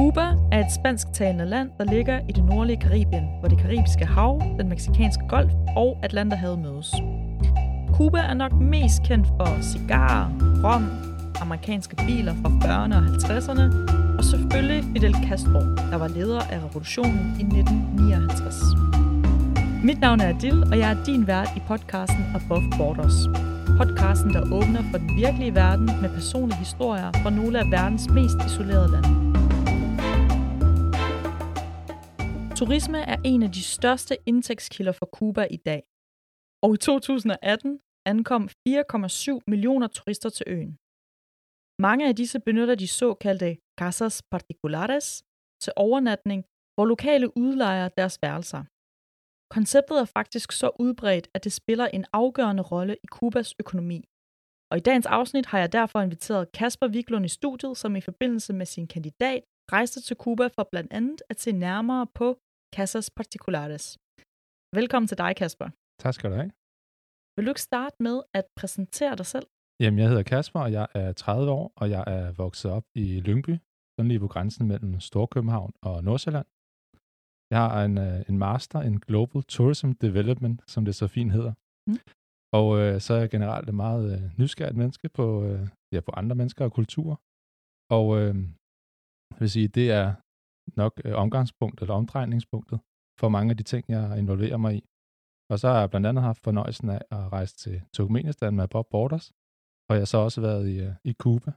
Cuba er et spansktalende land, der ligger i det nordlige Karibien, hvor det karibiske hav, den meksikanske golf og Atlanterhavet mødes. Cuba er nok mest kendt for cigarer, rom, amerikanske biler fra 40'erne og 50'erne, og selvfølgelig Fidel Castro, der var leder af revolutionen i 1959. Mit navn er Adil, og jeg er din vært i podcasten Above Borders. Podcasten, der åbner for den virkelige verden med personlige historier fra nogle af verdens mest isolerede lande. Turisme er en af de største indtægtskilder for Cuba i dag. Og i 2018 ankom 4,7 millioner turister til øen. Mange af disse benytter de såkaldte casas particulares til overnatning, hvor lokale udlejer deres værelser. Konceptet er faktisk så udbredt, at det spiller en afgørende rolle i Kubas økonomi. Og i dagens afsnit har jeg derfor inviteret Kasper Viklund i studiet, som i forbindelse med sin kandidat rejste til Kuba for blandt andet at se nærmere på Casas Particulares. Velkommen til dig, Kasper. Tak skal du have. Vil du ikke starte med at præsentere dig selv? Jamen, jeg hedder Kasper, og jeg er 30 år, og jeg er vokset op i Lyngby, sådan lige på grænsen mellem Storkøbenhavn og Nordsjælland. Jeg har en, øh, en master in Global Tourism Development, som det så fint hedder. Mm. Og øh, så er jeg generelt et meget øh, nysgerrigt menneske på, øh, ja, på andre mennesker og kulturer. Og øh, jeg vil sige, det er nok øh, omgangspunktet eller omdrejningspunktet for mange af de ting, jeg involverer mig i. Og så har jeg blandt andet haft fornøjelsen af at rejse til Turkmenistan med Bob Borders, og jeg har så også været i, øh, i Cuba.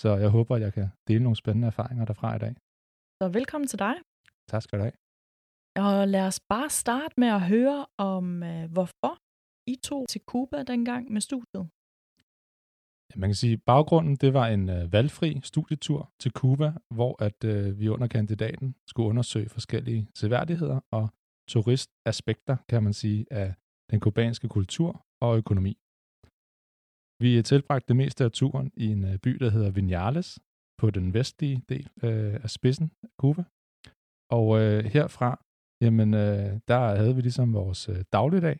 Så jeg håber, at jeg kan dele nogle spændende erfaringer derfra i dag. Så velkommen til dig. Tak skal du have. Og lad os bare starte med at høre om, øh, hvorfor I tog til Cuba dengang med studiet. Man kan sige, at baggrunden det var en øh, valgfri studietur til Cuba, hvor at øh, vi under kandidaten skulle undersøge forskellige seværdigheder og turistaspekter, kan man sige, af den kubanske kultur og økonomi. Vi tilbragte det meste af turen i en øh, by, der hedder Vinales, på den vestlige del øh, af spidsen af Cuba. Og øh, herfra jamen øh, der havde vi ligesom vores øh, dagligdag,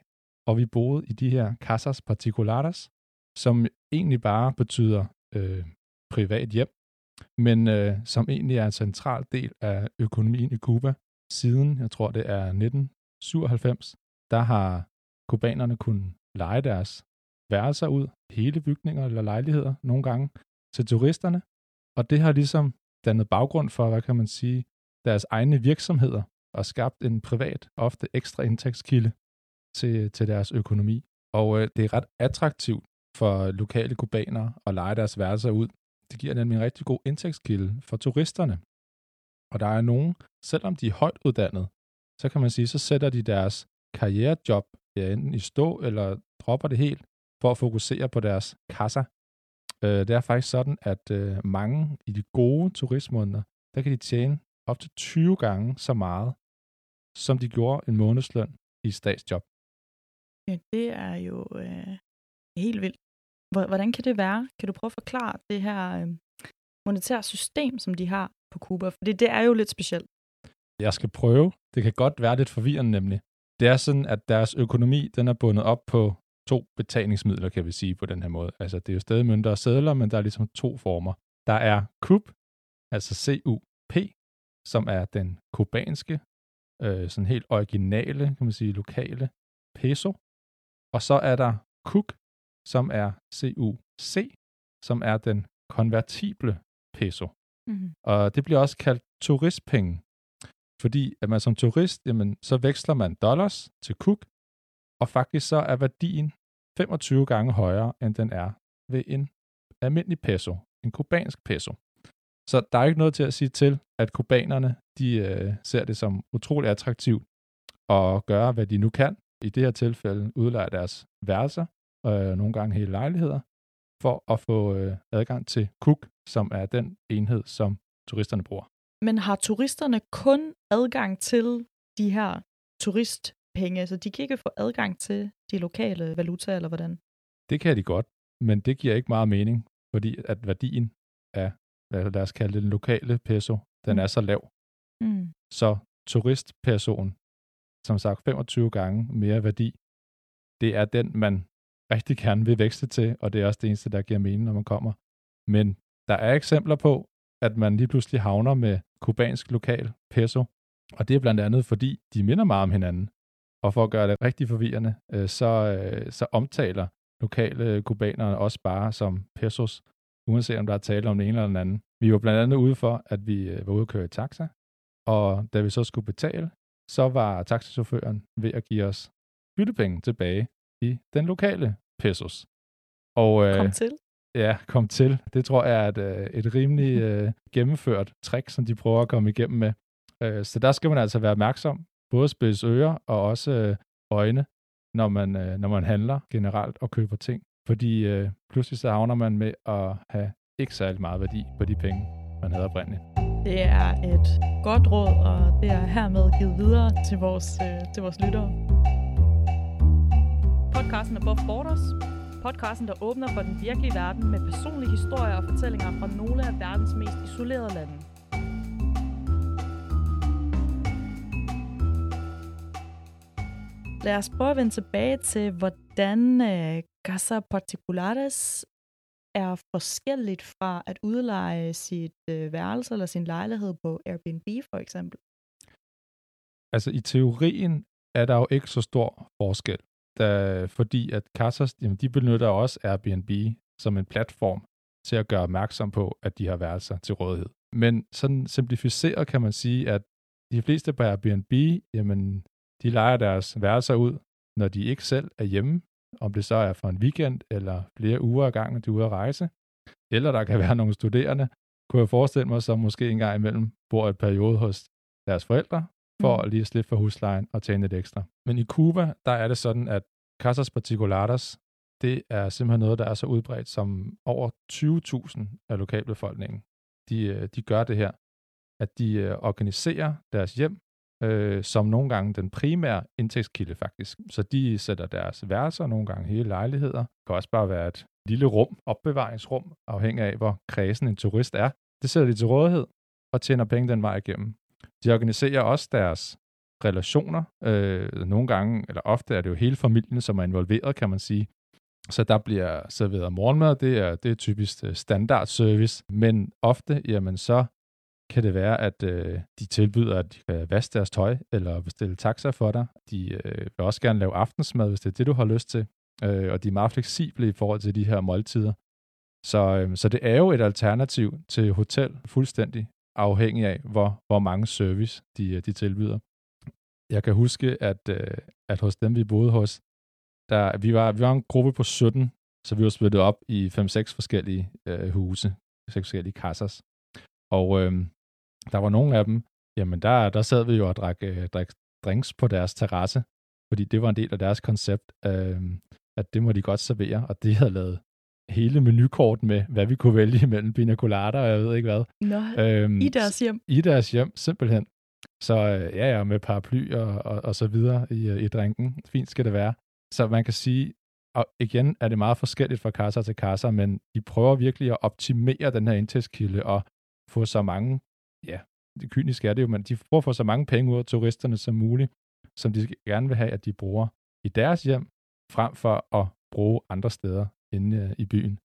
og vi boede i de her casas particulares, som egentlig bare betyder øh, privat hjem, men øh, som egentlig er en central del af økonomien i Cuba. Siden, jeg tror det er 1997, der har kubanerne kunnet lege deres værelser ud, hele bygninger eller lejligheder nogle gange, til turisterne, og det har ligesom dannet baggrund for, hvad kan man sige, deres egne virksomheder, og skabt en privat, ofte ekstra indtægtskilde til, til deres økonomi. Og øh, det er ret attraktivt for lokale kubanere at lege deres værelser ud. Det giver nemlig en rigtig god indtægtskilde for turisterne. Og der er nogen, selvom de er højt uddannet, så kan man sige, så sætter de deres karrierejob ja, enten i stå eller dropper det helt for at fokusere på deres kasser. Øh, det er faktisk sådan, at øh, mange i de gode turistmåneder, der kan de tjene op til 20 gange så meget, som de gjorde en månedsløn i statsjob. Ja, det er jo øh, helt vildt. Hvordan kan det være? Kan du prøve at forklare det her øh, monetære system, som de har på Cuba? For det, det er jo lidt specielt. Jeg skal prøve. Det kan godt være lidt forvirrende nemlig. Det er sådan, at deres økonomi den er bundet op på to betalingsmidler, kan vi sige på den her måde. Altså, det er jo stadig mønter og sædler, men der er ligesom to former. Der er CUP, altså CUP, som er den kubanske øh, sådan helt originale, kan man sige, lokale peso. Og så er der KUK, som er CUC, som er den konvertible peso. Mm-hmm. Og det bliver også kaldt turistpenge, fordi at man som turist, jamen, så veksler man dollars til KUK, og faktisk så er værdien 25 gange højere, end den er ved en almindelig peso, en kubansk peso. Så der er ikke noget til at sige til, at kubanerne de øh, ser det som utrolig attraktivt at gøre, hvad de nu kan. I det her tilfælde udleje deres værelser, øh, nogle gange hele lejligheder, for at få øh, adgang til Cook, som er den enhed, som turisterne bruger. Men har turisterne kun adgang til de her turistpenge, så de kan ikke få adgang til de lokale valutaer, eller hvordan? Det kan de godt, men det giver ikke meget mening, fordi at værdien af lad os kalde det den lokale peso, den mm. er så lav. Mm. Så turistperson, som sagt 25 gange mere værdi, det er den, man rigtig gerne vil vækste til, og det er også det eneste, der giver mening, når man kommer. Men der er eksempler på, at man lige pludselig havner med kubansk lokal peso. Og det er blandt andet, fordi de minder meget om hinanden. Og for at gøre det rigtig forvirrende, øh, så, øh, så omtaler lokale kubanere også bare som pesos, uanset om der er tale om den ene eller den anden. Vi var blandt andet ude for, at vi øh, var ude at køre i taxa, og da vi så skulle betale, så var taxichaufføren ved at give os byttepenge tilbage i den lokale pesos. Og, øh, kom til. Ja, kom til. Det tror jeg er et, øh, et rimelig øh, gennemført trick, som de prøver at komme igennem med. Øh, så der skal man altså være opmærksom. Både spidse ører og også øh, øjne, når man, øh, når man handler generelt og køber ting. Fordi øh, pludselig så havner man med at have ikke særlig meget værdi på de penge, man havde oprindeligt. Det er et godt råd, og det er hermed givet videre til vores, øh, til vores lyttere. Podcasten Above Borders. Podcasten, der åbner for den virkelige verden med personlige historier og fortællinger fra nogle af verdens mest isolerede lande. Lad os prøve at vende tilbage til, hvordan uh, Casa Particulares er forskelligt fra at udleje sit øh, værelse eller sin lejlighed på Airbnb for eksempel. Altså i teorien er der jo ikke så stor forskel, da, øh, fordi at Casas, jamen, de benytter også Airbnb som en platform til at gøre opmærksom på, at de har værelser til rådighed. Men sådan simplificeret kan man sige, at de fleste på Airbnb, jamen, de leger deres værelser ud, når de ikke selv er hjemme, om det så er for en weekend eller flere uger ad gangen, de er ude at rejse. Eller der kan være nogle studerende, kunne jeg forestille mig, som måske en gang imellem bor et periode hos deres forældre, for mm. lige at slippe for huslejen og tjene lidt ekstra. Men i Cuba, der er det sådan, at Casas Particulares, det er simpelthen noget, der er så udbredt som over 20.000 af lokalbefolkningen. De, øh, de gør det her, at de øh, organiserer deres hjem øh, som nogle gange den primære indtægtskilde faktisk. Så de sætter deres værelser, nogle gange hele lejligheder. Det kan også bare være et lille rum, opbevaringsrum, afhængig af hvor kredsen en turist er. Det sætter de til rådighed og tjener penge den vej igennem. De organiserer også deres relationer. Øh, nogle gange, eller ofte er det jo hele familien, som er involveret, kan man sige. Så der bliver serveret morgenmad, det er, det er typisk øh, standard service, men ofte, jamen så kan det være, at øh, de tilbyder, at de kan vaske deres tøj eller bestille taxa for dig. De øh, vil også gerne lave aftensmad, hvis det er det, du har lyst til. Øh, og de er meget fleksible i forhold til de her måltider. Så, øh, så det er jo et alternativ til hotel, fuldstændig afhængig af, hvor, hvor mange service de, øh, de tilbyder. Jeg kan huske, at, øh, at hos dem, vi boede hos, der, vi, var, vi var en gruppe på 17, så vi var splittet op i 5-6 forskellige øh, huse, 6 forskellige kassers. Og øh, der var nogle af dem, jamen der, der sad vi jo og drak, øh, drak drinks på deres terrasse, fordi det var en del af deres koncept, øh, at det må de godt servere, og det havde lavet hele menukort med, hvad vi kunne vælge mellem pina colada og jeg ved ikke hvad. Nå, øhm, i deres hjem? I deres hjem, simpelthen. Så øh, ja, ja, med paraply og, og, og så videre i, øh, i drinken. Fint skal det være. Så man kan sige, og igen er det meget forskelligt fra kassa til kassa, men de prøver virkelig at optimere den her indtægtskilde og få så mange, ja, det kyniske er det jo, men de prøver at få så mange penge ud af turisterne som muligt, som de gerne vil have, at de bruger i deres hjem, frem for at bruge andre steder inde øh, i byen.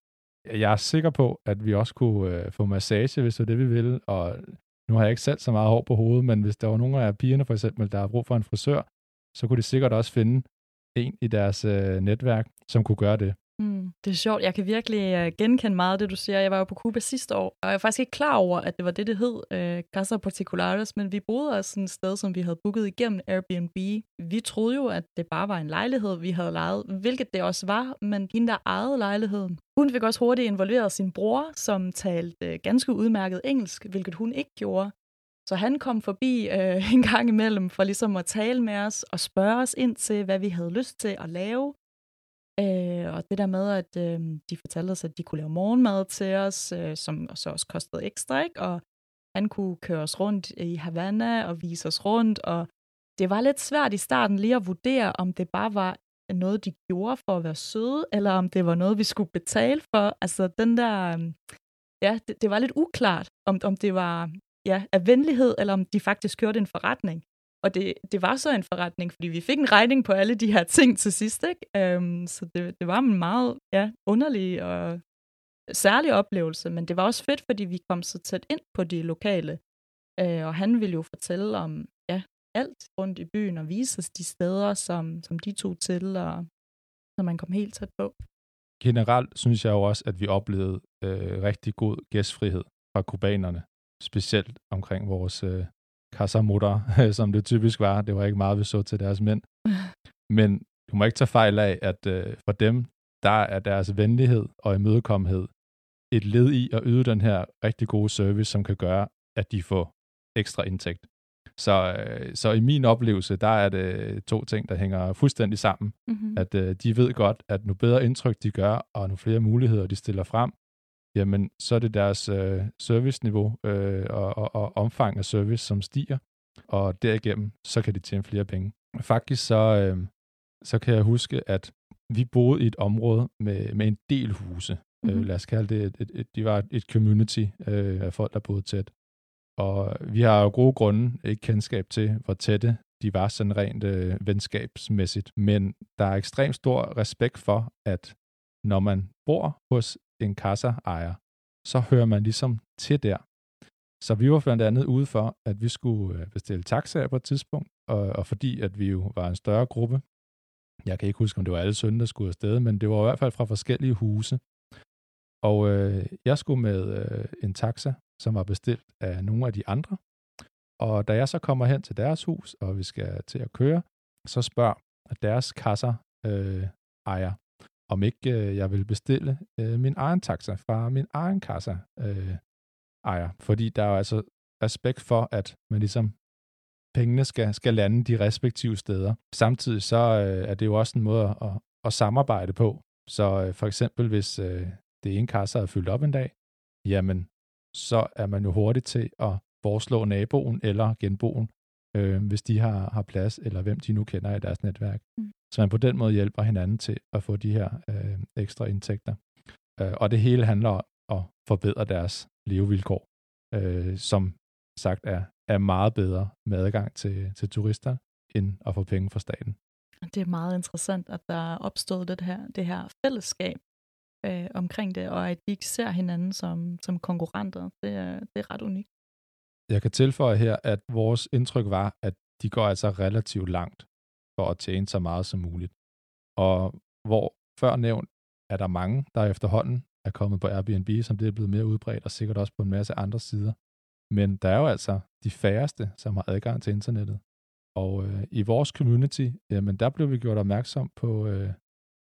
Jeg er sikker på, at vi også kunne øh, få massage, hvis det var det, vi ville, og nu har jeg ikke selv så meget hår på hovedet, men hvis der var nogle af pigerne for eksempel, der har brug for en frisør, så kunne de sikkert også finde en i deres øh, netværk, som kunne gøre det. Mm, det er sjovt. Jeg kan virkelig uh, genkende meget af det, du siger. Jeg var jo på Cuba sidste år, og jeg er faktisk ikke klar over, at det var det, det hed, uh, Casa Particulares, men vi boede også sådan et sted, som vi havde booket igennem Airbnb. Vi troede jo, at det bare var en lejlighed, vi havde lejet, hvilket det også var, men hende, der ejede lejligheden, hun fik også hurtigt involveret sin bror, som talte uh, ganske udmærket engelsk, hvilket hun ikke gjorde. Så han kom forbi øh, en gang imellem for ligesom at tale med os og spørge os ind til, hvad vi havde lyst til at lave. Øh, og det der med, at øh, de fortalte os, at de kunne lave morgenmad til os, øh, som så også kostede ekstra, ikke? og han kunne køre os rundt i Havana og vise os rundt, og det var lidt svært i starten lige at vurdere, om det bare var noget, de gjorde for at være søde, eller om det var noget, vi skulle betale for. Altså den der, øh, ja, det, det var lidt uklart, om, om det var ja, af venlighed, eller om de faktisk kørte en forretning. Og det, det var så en forretning, fordi vi fik en regning på alle de her ting til sidst. Ikke? Um, så det, det var en meget ja, underlig og særlig oplevelse, men det var også fedt, fordi vi kom så tæt ind på de lokale. Øh, og han ville jo fortælle om ja, alt rundt i byen og vise os de steder, som, som de tog til, og som man kom helt tæt på. Generelt synes jeg jo også, at vi oplevede øh, rigtig god gæstfrihed fra kubanerne, specielt omkring vores øh, kassamutter, som det typisk var. Det var ikke meget, vi så til deres mænd. Men du må ikke tage fejl af, at øh, for dem, der er deres venlighed og imødekommenhed et led i at yde den her rigtig gode service, som kan gøre, at de får ekstra indtægt. Så, øh, så i min oplevelse, der er det to ting, der hænger fuldstændig sammen. Mm-hmm. At øh, de ved godt, at nu bedre indtryk de gør, og nu flere muligheder de stiller frem, jamen så er det deres øh, serviceniveau øh, og, og, og omfang af service, som stiger, og derigennem, så kan de tjene flere penge. Faktisk så, øh, så kan jeg huske, at vi boede i et område med, med en del huse. Mm-hmm. Øh, mhm. lad os kalde det, et, et, et, de var et community øh, af folk, der boede tæt. Og vi har jo gode grunde ikke kendskab til, hvor tætte de var sådan rent øh, venskabsmæssigt. Men der er ekstremt stor respekt for, at når man bor hos en kasseejer, så hører man ligesom til der. Så vi var blandt andet ude for, at vi skulle øh, bestille taxaer på et tidspunkt, og, og fordi at vi jo var en større gruppe, jeg kan ikke huske, om det var alle sønne, der skulle afsted, men det var i hvert fald fra forskellige huse. Og øh, jeg skulle med øh, en taxa, som var bestilt af nogle af de andre. Og da jeg så kommer hen til deres hus, og vi skal til at køre, så spørger deres kasser øh, ejer, om ikke øh, jeg vil bestille øh, min egen taxa fra min egen kassa øh, ejer. Fordi der er jo altså respekt for, at man ligesom pengene skal, skal lande de respektive steder. Samtidig så øh, er det jo også en måde at, at samarbejde på. Så øh, for eksempel, hvis øh, det ene kasse er fyldt op en dag, jamen, så er man jo hurtigt til at foreslå naboen eller genboen, øh, hvis de har, har plads, eller hvem de nu kender i deres netværk. Mm. Så man på den måde hjælper hinanden til at få de her øh, ekstra indtægter. Øh, og det hele handler om at forbedre deres levevilkår, øh, som sagt er, er meget bedre med adgang til, til turister, end at få penge fra staten. Det er meget interessant, at der er opstået det her, det her fællesskab øh, omkring det, og at de ikke ser hinanden som, som konkurrenter. Det er, det er ret unikt. Jeg kan tilføje her, at vores indtryk var, at de går altså relativt langt for at tjene så meget som muligt. Og hvor før nævnt er der mange, der efterhånden er kommet på Airbnb, som det er blevet mere udbredt, og sikkert også på en masse andre sider. Men der er jo altså de færreste, som har adgang til internettet. Og øh, i vores community, jamen der blev vi gjort opmærksom på, øh,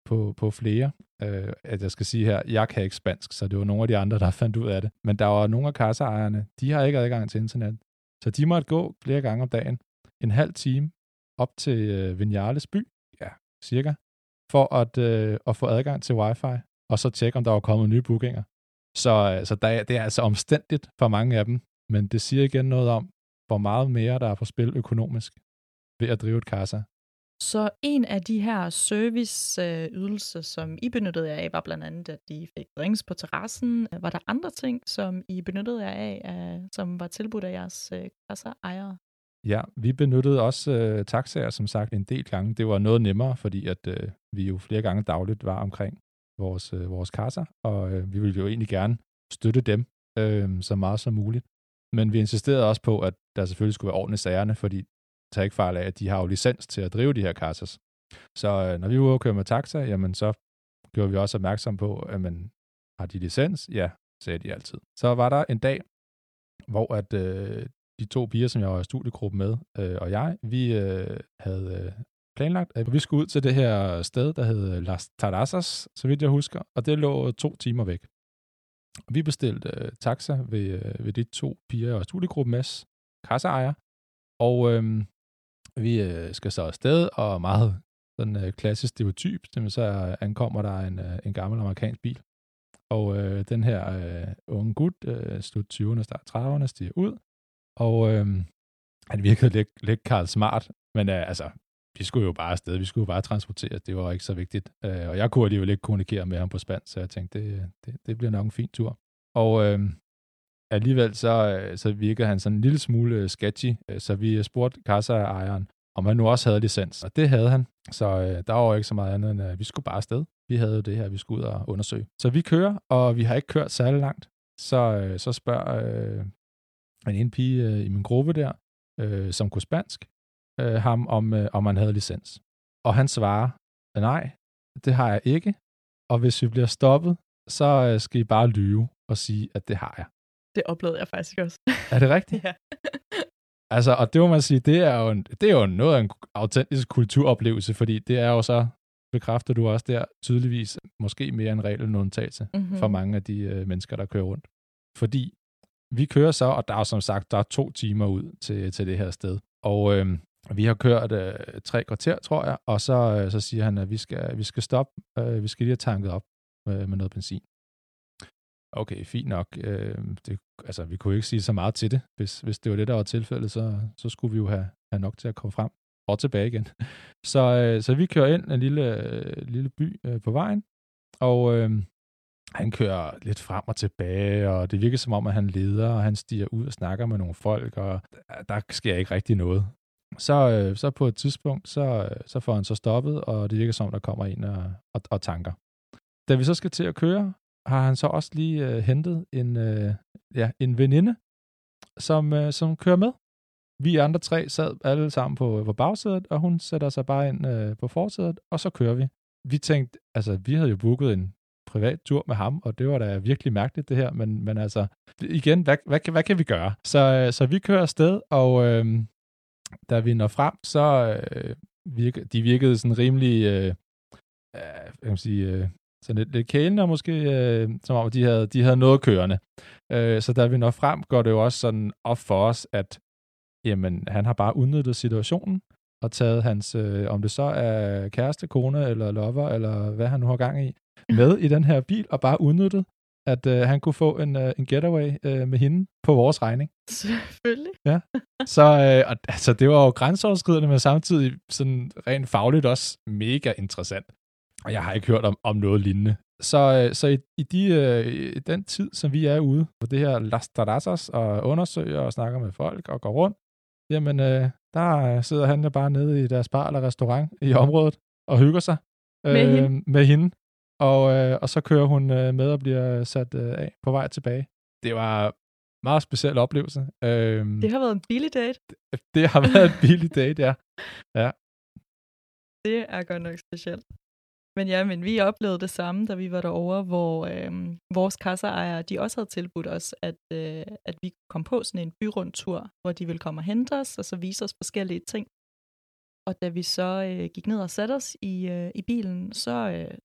på, på flere. Øh, at jeg skal sige her, jeg kan ikke spansk, så det var nogle af de andre, der fandt ud af det. Men der var nogle af kasseejerne, de har ikke adgang til internet. Så de måtte gå flere gange om dagen, en halv time, op til øh, Vinales by, ja, cirka, for at, øh, at få adgang til wifi, og så tjekke, om der var kommet nye bookinger. Så, øh, så der, det er altså omstændigt for mange af dem, men det siger igen noget om, hvor meget mere der er på spil økonomisk ved at drive et kassa. Så en af de her serviceydelser, som I benyttede jer af, var blandt andet, at de fik drinks på terrassen. Var der andre ting, som I benyttede jer af, som var tilbudt af jeres øh, kasseejere? Ja, vi benyttede også øh, taxaer, som sagt, en del gange. Det var noget nemmere, fordi at øh, vi jo flere gange dagligt var omkring vores, øh, vores kasser, og øh, vi ville jo egentlig gerne støtte dem øh, så meget som muligt. Men vi insisterede også på, at der selvfølgelig skulle være ordentligt sagerne, fordi tag ikke fejl af, at de har jo licens til at drive de her kassers. Så øh, når vi var ude og køre med taxa, jamen så gjorde vi også opmærksom på, at man har de licens? Ja, sagde de altid. Så var der en dag, hvor at øh, de to piger, som jeg var i studiegruppen med, øh, og jeg, vi øh, havde øh, planlagt, at vi skulle ud til det her sted, der hed øh, Las Terrazas, så vidt jeg husker, og det lå øh, to timer væk. Vi bestilte øh, taxa ved, øh, ved de to piger og studiegruppen med kasseejer, og øh, vi øh, skal så afsted, og meget sådan øh, klassisk stereotyp, så øh, ankommer der en, øh, en gammel amerikansk bil, og øh, den her øh, unge gut, øh, slut 20'erne, start 30'erne, stiger ud, og øh, han virkede lidt, lidt Karl Smart, men øh, altså, vi skulle jo bare afsted, vi skulle jo bare transportere, det var ikke så vigtigt. Øh, og jeg kunne alligevel ikke kommunikere med ham på spansk, så jeg tænkte, det, det, det bliver nok en fin tur. Og øh, alligevel så, øh, så virkede han sådan en lille smule øh, sketchy, øh, så vi spurgte kasseejeren, om han nu også havde licens. Og det havde han, så øh, der var jo ikke så meget andet end, at vi skulle bare afsted. Vi havde jo det her, vi skulle ud og undersøge. Så vi kører, og vi har ikke kørt særlig langt. Så, øh, så spørger øh, en ene pige øh, i min gruppe der, øh, som kunne spansk, øh, ham om, øh, om han havde licens. Og han svarer, nej, det har jeg ikke, og hvis vi bliver stoppet, så øh, skal I bare lyve og sige, at det har jeg. Det oplevede jeg faktisk også. Er det rigtigt? ja. Altså, og det må man sige, det er jo, en, det er jo noget af en autentisk kulturoplevelse, fordi det er jo så, bekræfter du også der, tydeligvis måske mere en regel end undtagelse mm-hmm. for mange af de øh, mennesker, der kører rundt. Fordi vi kører så, og der er som sagt, der er to timer ud til, til det her sted. Og øh, vi har kørt øh, tre kvarter, tror jeg, og så, øh, så siger han, at vi skal, vi skal stoppe, øh, vi skal lige have tanket op øh, med noget benzin. Okay, fint nok. Øh, det, altså, vi kunne ikke sige så meget til det. Hvis, hvis det var det, der var tilfældet, så, så skulle vi jo have, have nok til at komme frem og tilbage igen. Så, øh, så vi kører ind en lille, øh, lille by øh, på vejen, og øh, han kører lidt frem og tilbage, og det virker som om, at han leder, og han stiger ud og snakker med nogle folk, og der sker ikke rigtig noget. Så, øh, så på et tidspunkt, så, øh, så får han så stoppet, og det virker som om, der kommer en og, og, og tanker. Da vi så skal til at køre, har han så også lige øh, hentet en, øh, ja, en veninde, som, øh, som kører med. Vi andre tre sad alle sammen på, på bagsædet, og hun sætter sig bare ind øh, på forsædet, og så kører vi. Vi tænkte, altså vi havde jo booket en privat tur med ham, og det var da virkelig mærkeligt det her, men, men altså, igen, hvad, hvad, hvad, hvad kan vi gøre? Så, øh, så vi kører afsted, og øh, da vi når frem, så øh, virke, de virkede sådan rimelig, øh, øh hvad jeg kan sige, øh, sådan lidt, lidt kælende, måske, øh, som om de havde, de havde noget kørende. Øh, så da vi når frem, går det jo også sådan op for os, at jamen, han har bare udnyttet situationen, og taget hans, øh, om det så er kæreste, kone eller lover, eller hvad han nu har gang i, med i den her bil, og bare udnyttet, at øh, han kunne få en, øh, en getaway øh, med hende på vores regning. Selvfølgelig. Ja. Så øh, og, altså, det var jo grænseoverskridende, men samtidig sådan rent fagligt også mega interessant. Og jeg har ikke hørt om, om noget lignende. Så, øh, så i, i, de, øh, i den tid, som vi er ude på det her Las Terrazas og undersøger og snakker med folk og går rundt, jamen øh, der sidder han bare nede i deres bar eller restaurant i området og hygger sig med, øh, hende. med hende. Og, øh, og så kører hun øh, med og bliver sat øh, af på vej tilbage. Det var en meget speciel oplevelse. Øh, det har været en billig date. Det, det har været en billig date, ja. ja. Det er godt nok specielt. Men ja, men vi oplevede det samme, da vi var derovre, hvor øh, vores kasseejere, de også havde tilbudt os, at, øh, at vi kom på sådan en byrundtur, hvor de ville komme og hente os, og så vise os forskellige ting. Og da vi så øh, gik ned og satte os i, øh, i bilen, så øh,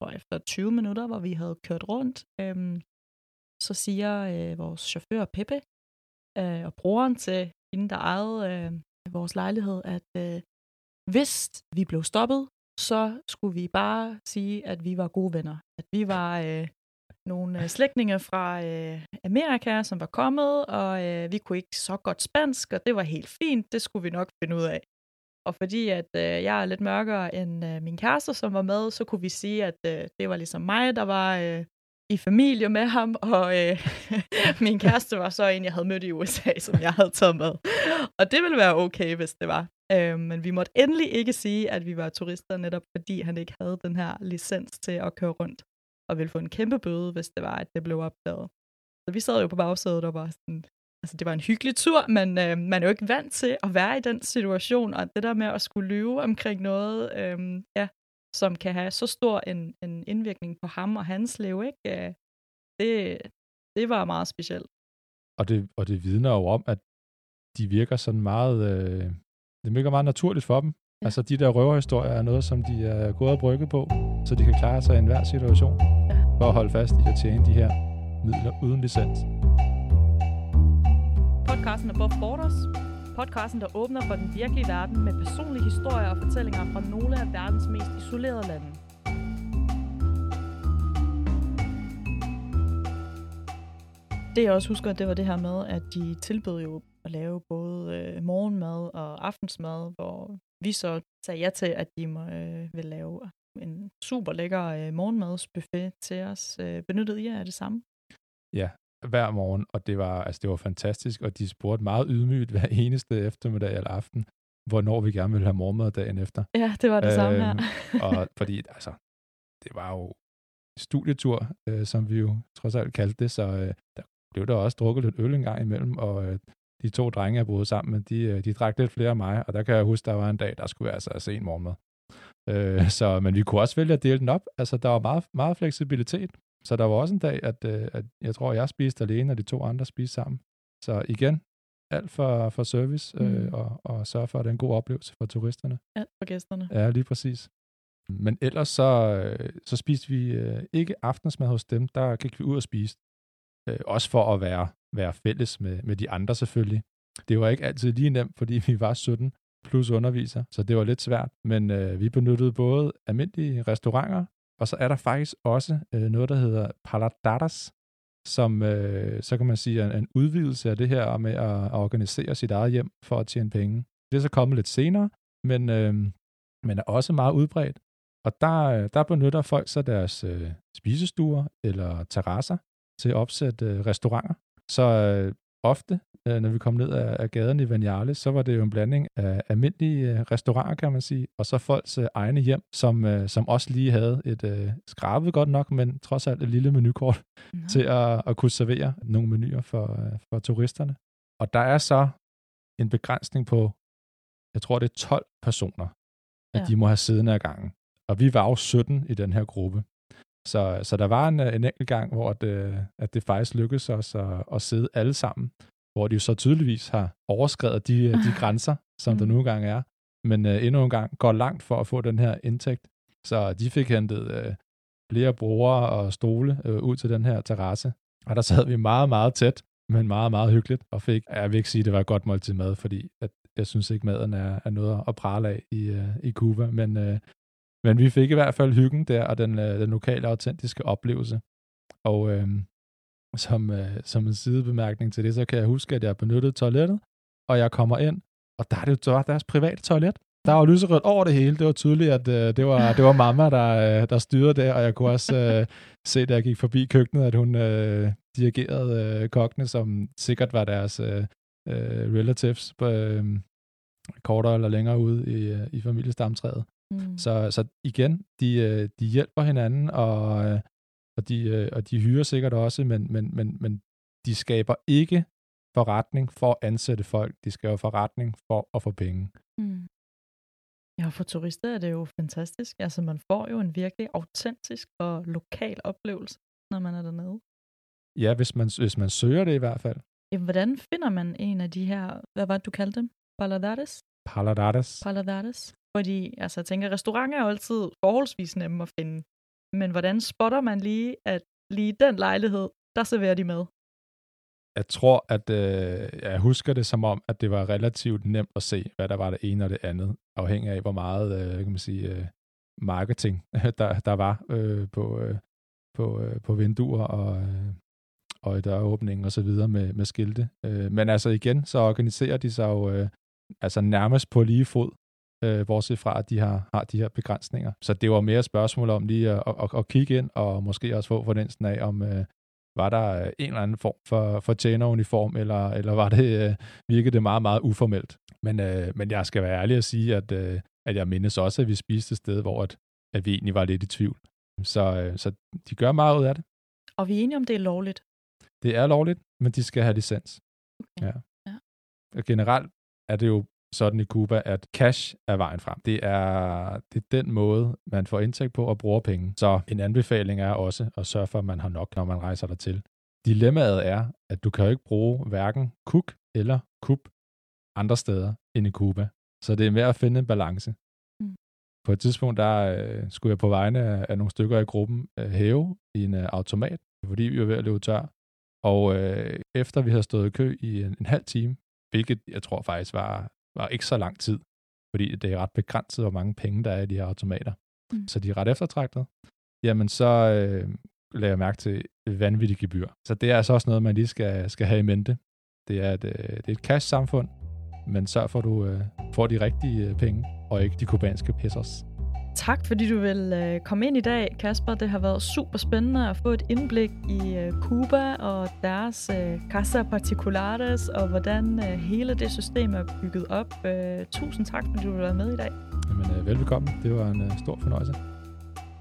tror efter 20 minutter, hvor vi havde kørt rundt, øhm, så siger øh, vores chauffør Peppe øh, og broren til hende, der ejede øh, vores lejlighed, at øh, hvis vi blev stoppet, så skulle vi bare sige, at vi var gode venner. At vi var øh, nogle øh, slægtninge fra øh, Amerika, som var kommet, og øh, vi kunne ikke så godt spansk, og det var helt fint. Det skulle vi nok finde ud af. Og fordi at øh, jeg er lidt mørkere end øh, min kæreste, som var med, så kunne vi sige, at øh, det var ligesom mig, der var øh, i familie med ham, og øh, min kæreste var så en, jeg havde mødt i USA, som jeg havde taget med. Og det ville være okay, hvis det var. Øh, men vi måtte endelig ikke sige, at vi var turister, netop fordi han ikke havde den her licens til at køre rundt, og ville få en kæmpe bøde, hvis det var, at det blev opdaget. Så vi sad jo på bagsædet og var sådan, altså det var en hyggelig tur, men øh, man er jo ikke vant til at være i den situation, og det der med at skulle lyve omkring noget, øh, ja, som kan have så stor en, en indvirkning på ham og hans liv, ikke? Øh, det, det var meget specielt. Og det, og det vidner jo om, at de virker sådan meget øh, det virker meget naturligt for dem. Ja. Altså de der røverhistorier er noget, som de er gået og brygget på, så de kan klare sig i enhver situation, ja. for at holde fast i at tjene de her midler uden licens. Podcasten Above Borders. Podcasten, der åbner for den virkelige verden med personlige historier og fortællinger fra nogle af verdens mest isolerede lande. Det jeg også husker, det var det her med, at de tilbød jo at lave både øh, morgenmad og aftensmad, hvor vi så sagde ja til, at de må, øh, vil lave en super lækker øh, morgenmadsbuffet til os. Øh, benyttede I af det samme? Ja, hver morgen, og det var, altså, det var fantastisk, og de spurgte meget ydmygt hver eneste eftermiddag eller aften, hvornår vi gerne ville have morgenmad dagen efter. Ja, det var det øhm, samme her. og fordi, altså, det var jo studietur, øh, som vi jo trods alt kaldte det, så øh, der blev der også drukket lidt øl en gang imellem, og øh, de to drenge, jeg boede sammen med, de, øh, de drak lidt flere af mig, og der kan jeg huske, der var en dag, der skulle jeg altså se en morgenmad. Øh, så, men vi kunne også vælge at dele den op. Altså, der var meget, meget fleksibilitet. Så der var også en dag, at, øh, at jeg tror, jeg spiste alene, og de to andre spiste sammen. Så igen, alt for, for service, øh, mm. og, og sørge for, at det er en god oplevelse for turisterne. Alt for gæsterne. Ja, lige præcis. Men ellers så, øh, så spiste vi øh, ikke aftensmad hos dem, der gik vi ud og spiste. Øh, også for at være, være fælles med, med de andre selvfølgelig. Det var ikke altid lige nemt, fordi vi var 17 plus underviser, så det var lidt svært. Men øh, vi benyttede både almindelige restauranter, og så er der faktisk også øh, noget, der hedder paladatas, som øh, så kan man sige er en udvidelse af det her med at organisere sit eget hjem for at tjene penge. Det er så kommet lidt senere, men, øh, men er også meget udbredt. Og der, øh, der benytter folk så deres øh, spisestuer eller terrasser til at opsætte øh, restauranter. Så øh, ofte, øh, når vi kom ned af, af gaden i Vanjale, så var det jo en blanding af almindelige øh, restauranter, kan man sige, og så folks øh, egne hjem, som, øh, som også lige havde et øh, skrabet godt nok, men trods alt et lille menukort mm. til at, at kunne servere nogle menuer for, øh, for turisterne. Og der er så en begrænsning på, jeg tror det er 12 personer, at ja. de må have siddende af gangen. Og vi var jo 17 i den her gruppe. Så, så der var en, en enkelt gang, hvor det, at det faktisk lykkedes os at, at sidde alle sammen, hvor de jo så tydeligvis har overskrevet de, de grænser, som mm. der nu engang er, men uh, endnu en gang går langt for at få den her indtægt. Så de fik hentet uh, flere brugere og stole uh, ud til den her terrasse, og der sad vi meget, meget tæt, men meget, meget hyggeligt, og fik, jeg vil ikke sige, at det var et godt måltid mad, fordi at jeg synes ikke, maden er, er noget at prale af i, uh, i Cuba, men, uh, men vi fik i hvert fald hyggen der, og den, øh, den lokale autentiske oplevelse. Og øh, som, øh, som en sidebemærkning til det, så kan jeg huske, at jeg benyttede toilettet, og jeg kommer ind, og der er det jo deres private toilet. Der var lyserødt over det hele. Det var tydeligt, at øh, det, var, det var mamma, der, øh, der styrede der, og jeg kunne også øh, se, da jeg gik forbi køkkenet, at hun øh, dirigerede øh, kokkene, som sikkert var deres øh, øh, relatives på, øh, kortere eller længere ude i, øh, i familiestamtræet. Mm. Så, så igen, de, øh, de hjælper hinanden, og, øh, og, de, øh, og de hyrer sikkert også, men, men, men, men de skaber ikke forretning for at ansætte folk. De skaber forretning for at få penge. Mm. Ja, for turister er det jo fantastisk. Altså, man får jo en virkelig autentisk og lokal oplevelse, når man er dernede. Ja, hvis man, hvis man søger det i hvert fald. Jamen, hvordan finder man en af de her, hvad var det, du kaldte dem? Paladares? Paladares. Paladares. Fordi altså, jeg tænker, restauranter er altid forholdsvis nemme at finde. Men hvordan spotter man lige, at lige den lejlighed, der serverer de med? Jeg tror, at øh, jeg husker det som om, at det var relativt nemt at se, hvad der var det ene og det andet, afhængig af, hvor meget øh, kan man sige, øh, marketing der, der var øh, på, øh, på, øh, på vinduer og, øh, og i døråbningen og så videre med, med skilte. Øh, men altså igen, så organiserer de sig jo øh, altså nærmest på lige fod øh, bortset fra, at de har, har de her begrænsninger. Så det var mere spørgsmål om lige at, at, at kigge ind, og måske også få fornemmelsen af, om øh, var der en eller anden form for, for tjeneruniform, eller, eller var det, øh, virkede det meget, meget uformelt. Men, øh, men jeg skal være ærlig at sige, at, øh, at jeg mindes også, at vi spiste et sted, hvor at, at vi egentlig var lidt i tvivl. Så, øh, så de gør meget ud af det. Og vi er enige om, det er lovligt? Det er lovligt, men de skal have licens. Okay. Ja. ja. Og generelt er det jo sådan i Cuba, at cash er vejen frem. Det er, det er den måde, man får indtægt på og bruger penge. Så en anbefaling er også at sørge for, at man har nok, når man rejser der til. Dilemmaet er, at du kan jo ikke bruge hverken kuk eller kup andre steder end i Cuba. Så det er med at finde en balance. Mm. På et tidspunkt, der øh, skulle jeg på vegne af, af nogle stykker i gruppen øh, hæve i en øh, automat, fordi vi var ved at løbe tør. Og øh, efter vi havde stået i kø i en, en halv time, hvilket jeg tror faktisk var var ikke så lang tid, fordi det er ret begrænset, hvor mange penge der er i de her automater. Mm. Så de er ret eftertragtet. Jamen, så øh, lader jeg mærke til vanvittigt gebyr. Så det er altså også noget, man lige skal, skal have i mente. Det er et, øh, det er et cash-samfund, men sørg for, at du øh, får de rigtige øh, penge, og ikke de kubanske pesos. Tak fordi du vil øh, komme ind i dag, Kasper. Det har været super spændende at få et indblik i øh, Cuba og deres øh, Casa Particulares, og hvordan øh, hele det system er bygget op. Øh, tusind tak, fordi du vil være med i dag. Jamen, øh, velbekomme. Det var en øh, stor fornøjelse.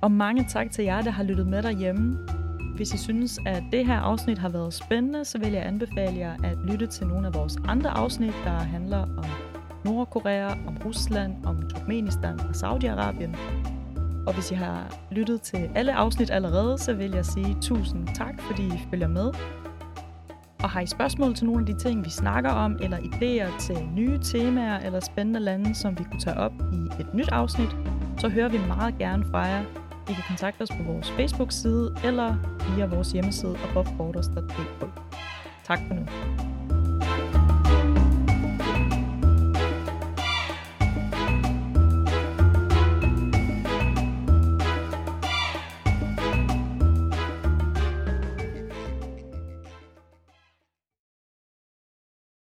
Og mange tak til jer, der har lyttet med derhjemme. Hvis I synes, at det her afsnit har været spændende, så vil jeg anbefale jer at lytte til nogle af vores andre afsnit, der handler om Nordkorea, om Rusland, om Turkmenistan og Saudi-Arabien. Og hvis I har lyttet til alle afsnit allerede, så vil jeg sige tusind tak, fordi I følger med. Og har I spørgsmål til nogle af de ting, vi snakker om, eller idéer til nye temaer eller spændende lande, som vi kunne tage op i et nyt afsnit, så hører vi meget gerne fra jer. I kan kontakte os på vores Facebook-side eller via vores hjemmeside aboveborders.dk. Tak for nu.